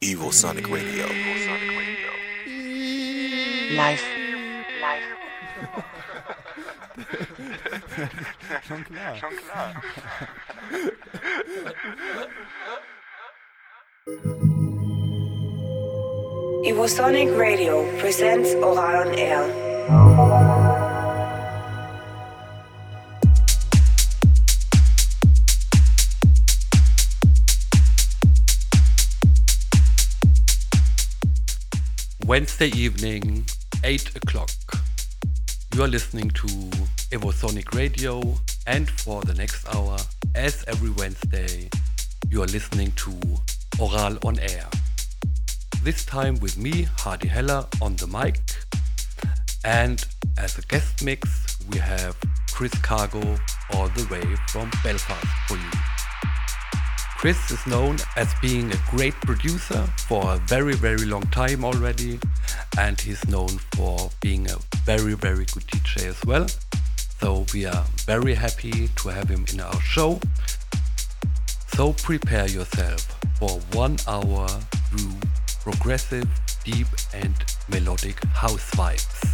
Evosonic Radio. Live. Live. Schon klar. Schon klar. Evosonic Radio presents Ohral on Air. Wednesday evening, 8 o'clock. You are listening to Evosonic Radio, and for the next hour, as every Wednesday, you are listening to Ohral on Air. This time with me, Hardy Heller, on the mic, and as a guest mix, we have Chris Cargo all the way from Belfast for you. Chris is known as being a great producer for a very, very long time already, and he's known for being a very, very good DJ as well. So we are very happy to have him in our show. So prepare yourself for one hour through progressive, deep, and melodic house vibes.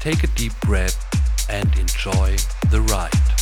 Take a deep breath and enjoy the ride.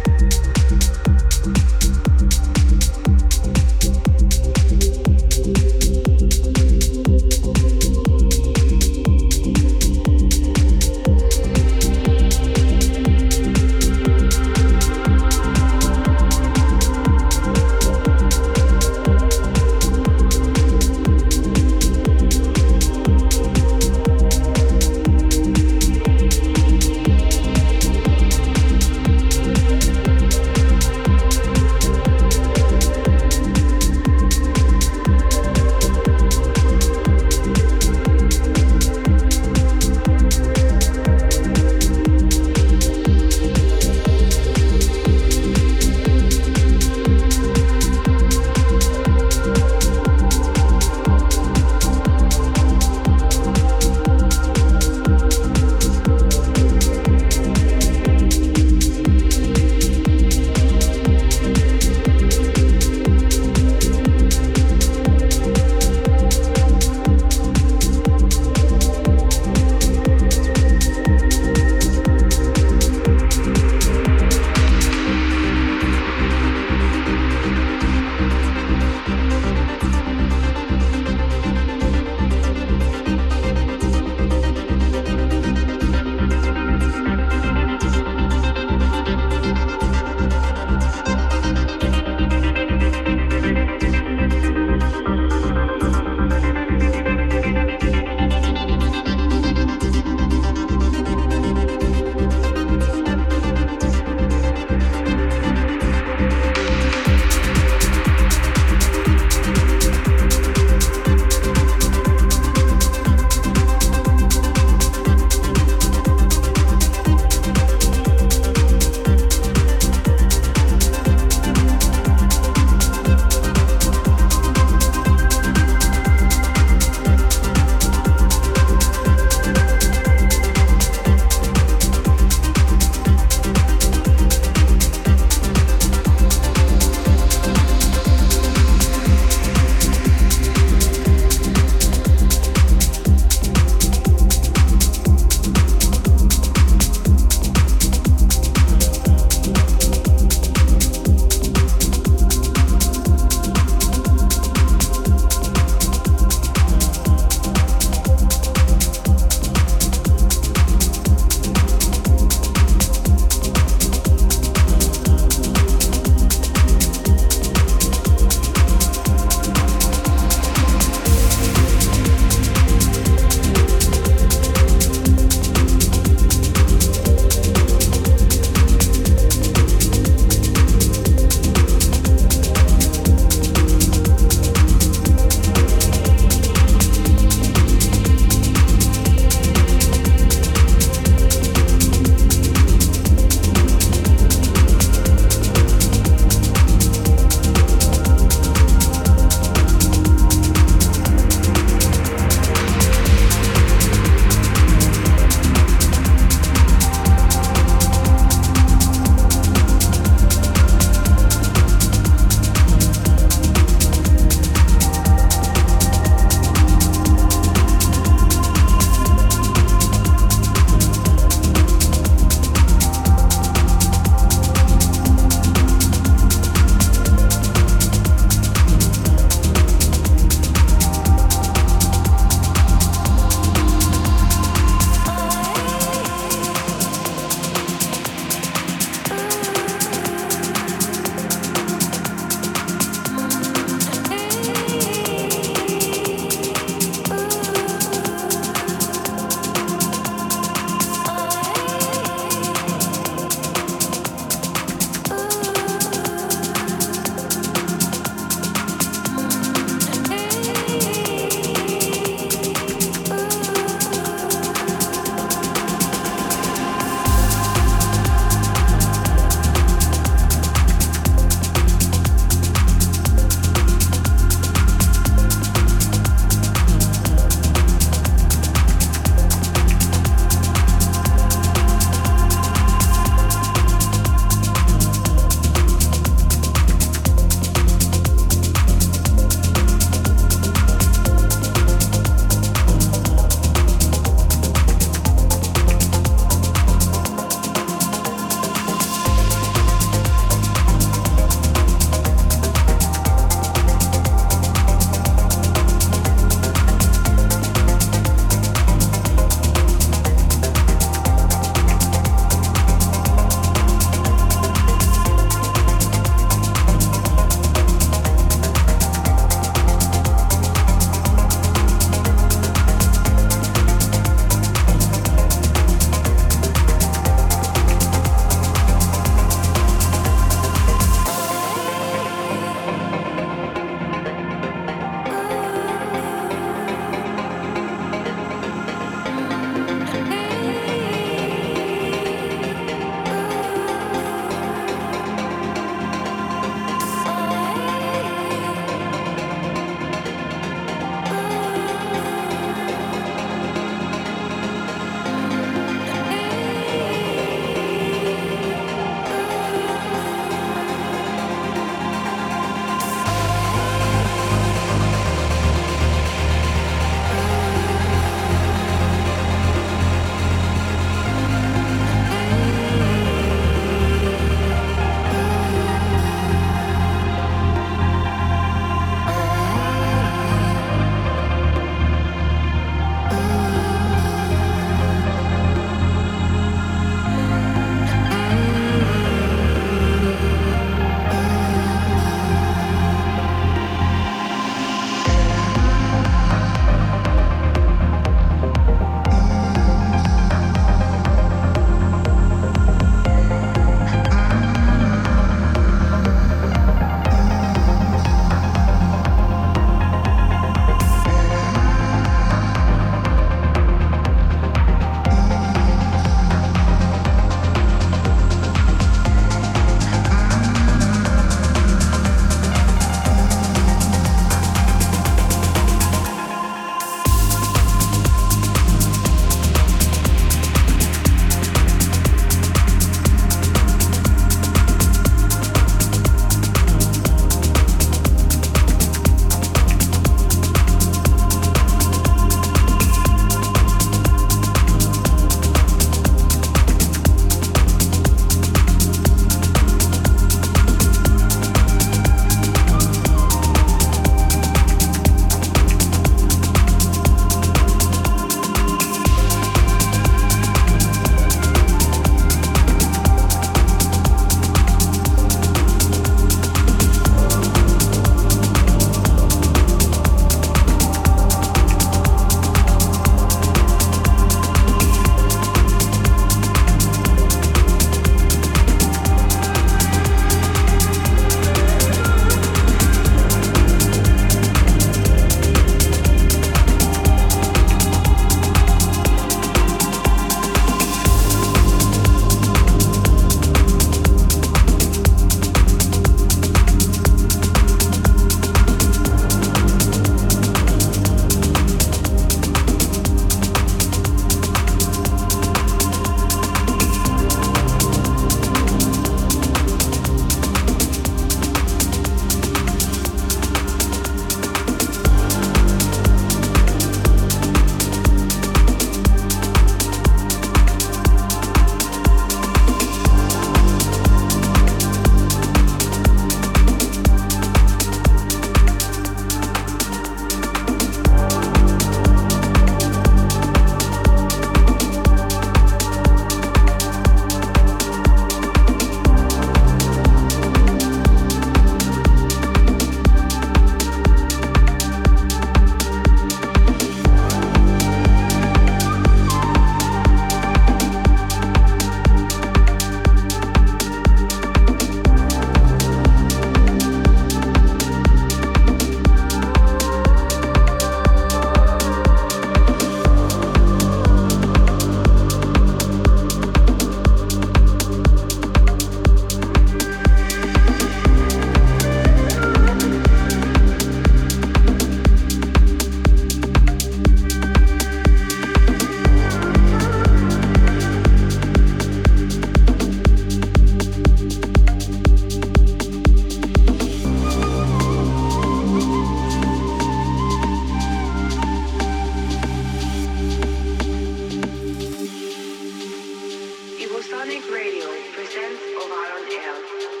Sonic Radio presents Ohral on Air.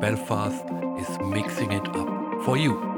Belfast is mixing it up for you.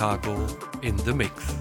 Cargo in the mix.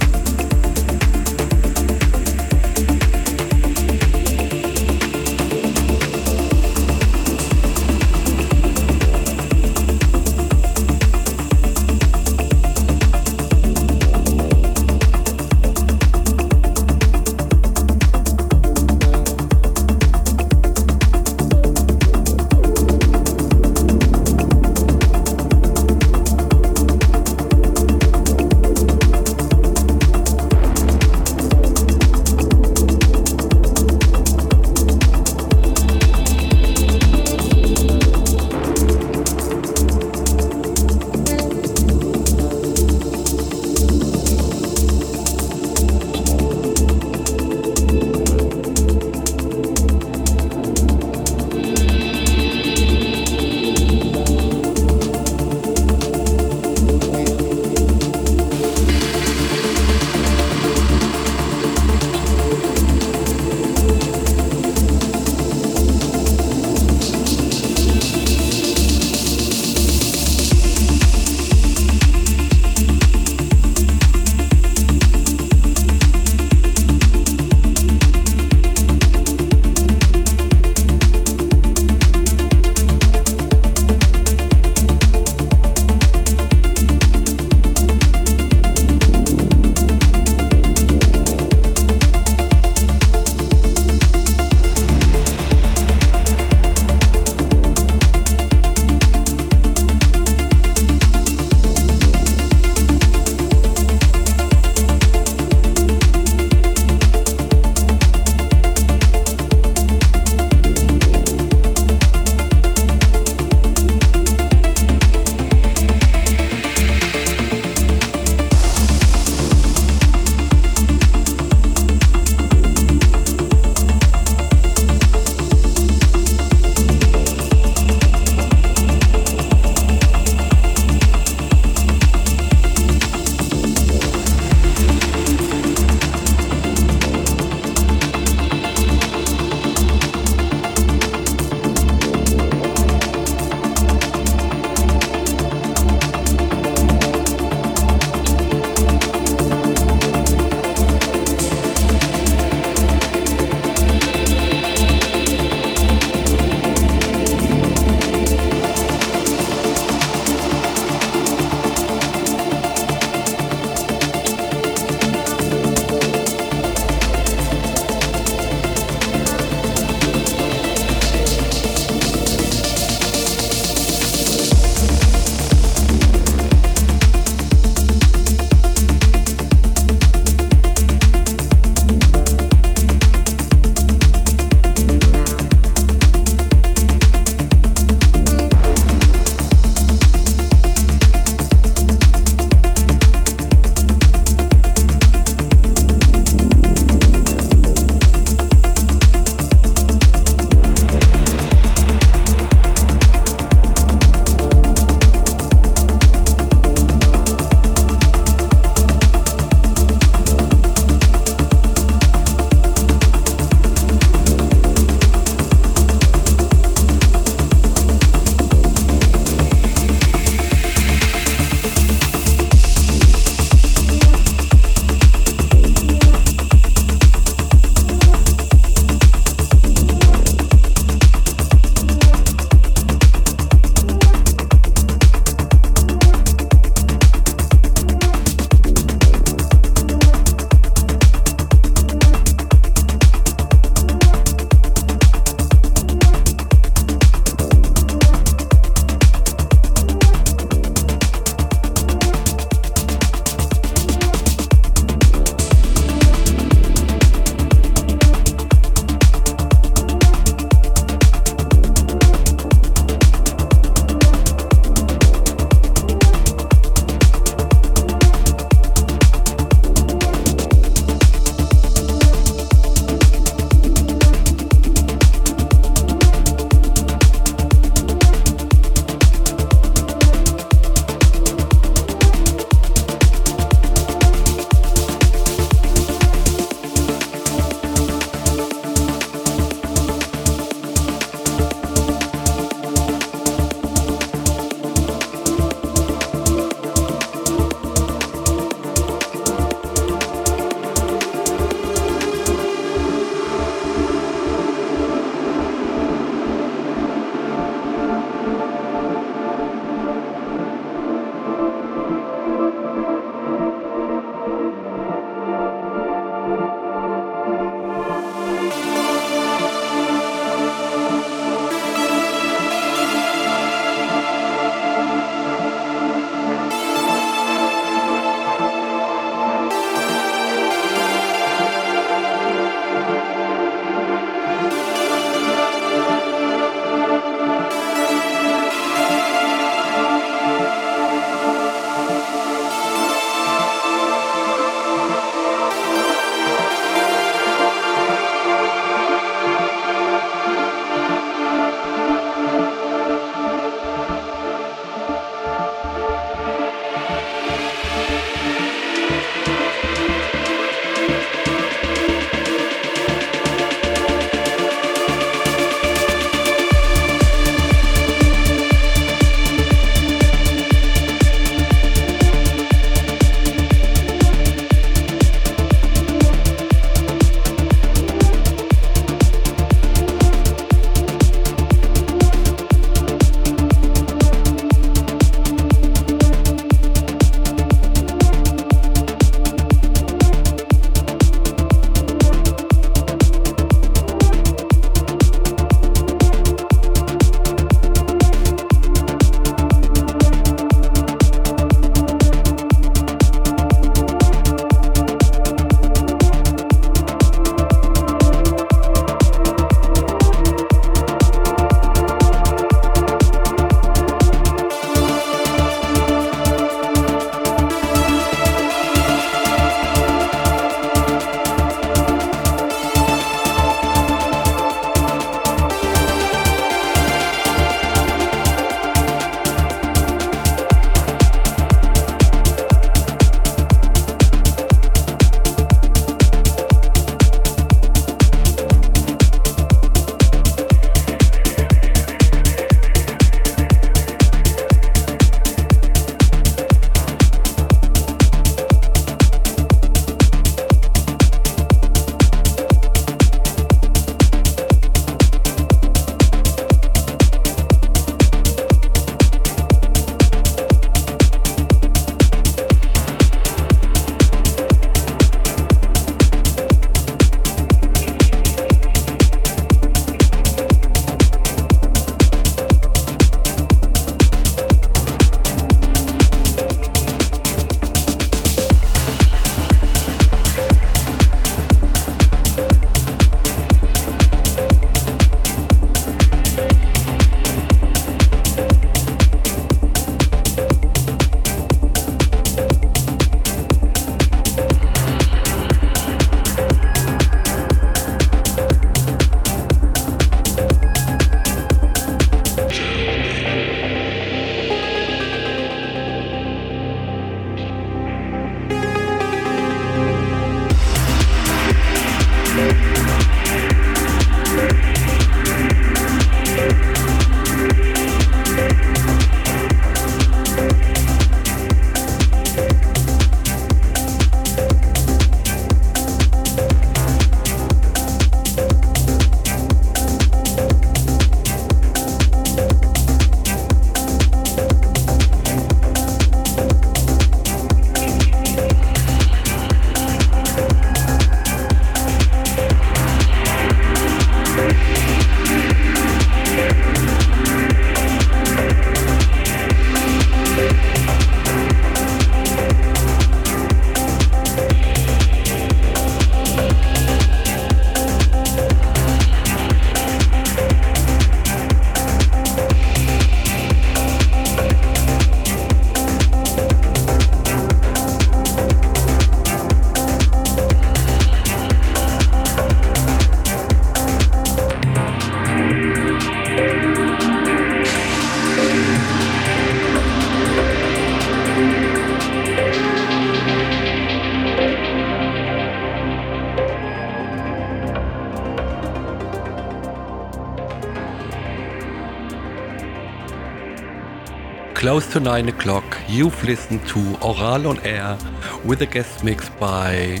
Close to 9 o'clock, you've listened to Ohral on Air with a guest mix by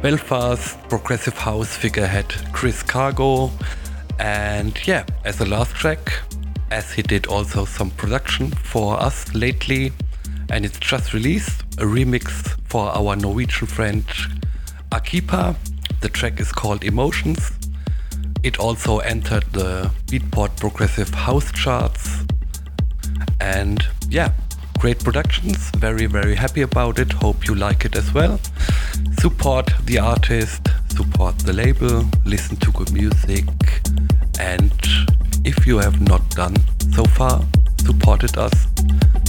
Belfast progressive house figurehead Chris Cargo. And yeah, as a last track, as he did also some production for us lately, and it's just released a remix for our Norwegian friend Akipa. The track is called Emotions. It also entered the Beatport Progressive House charts. And yeah, great productions. Very, very happy about it. Hope you like it as well. Support the artist, support the label, listen to good music. And if you have not done so far, supported us,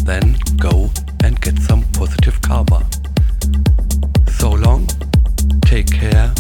then go and get some positive karma. So long, take care,